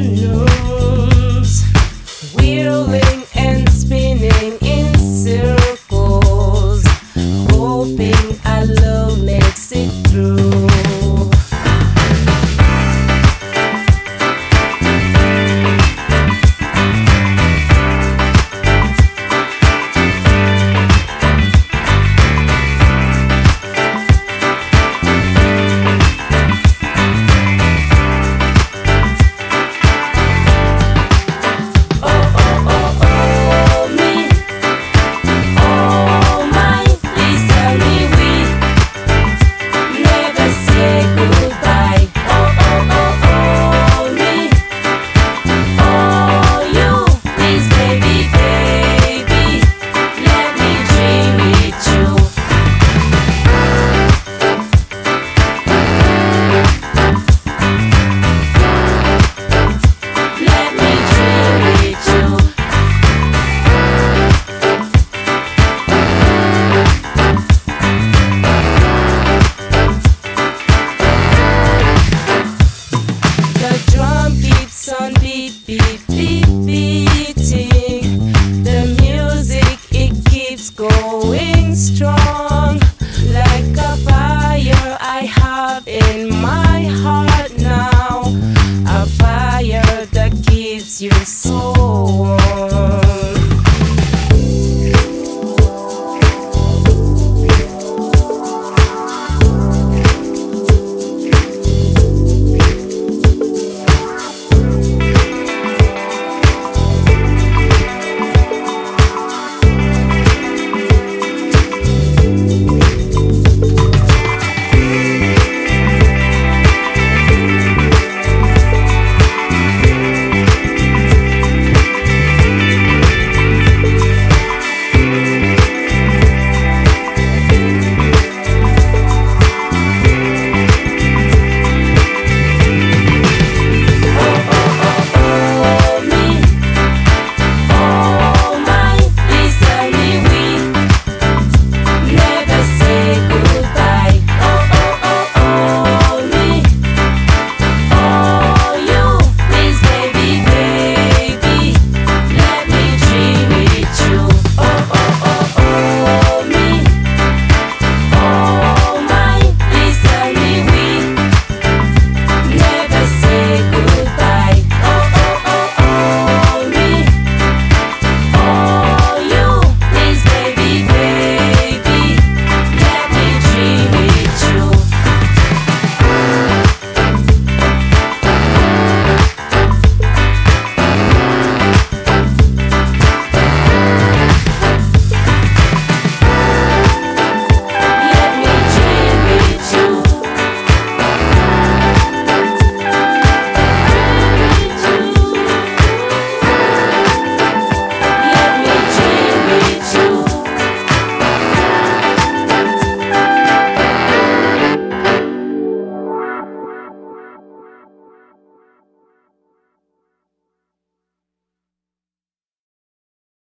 know strong like a fire I have in my heart now. A fire that gives you soul.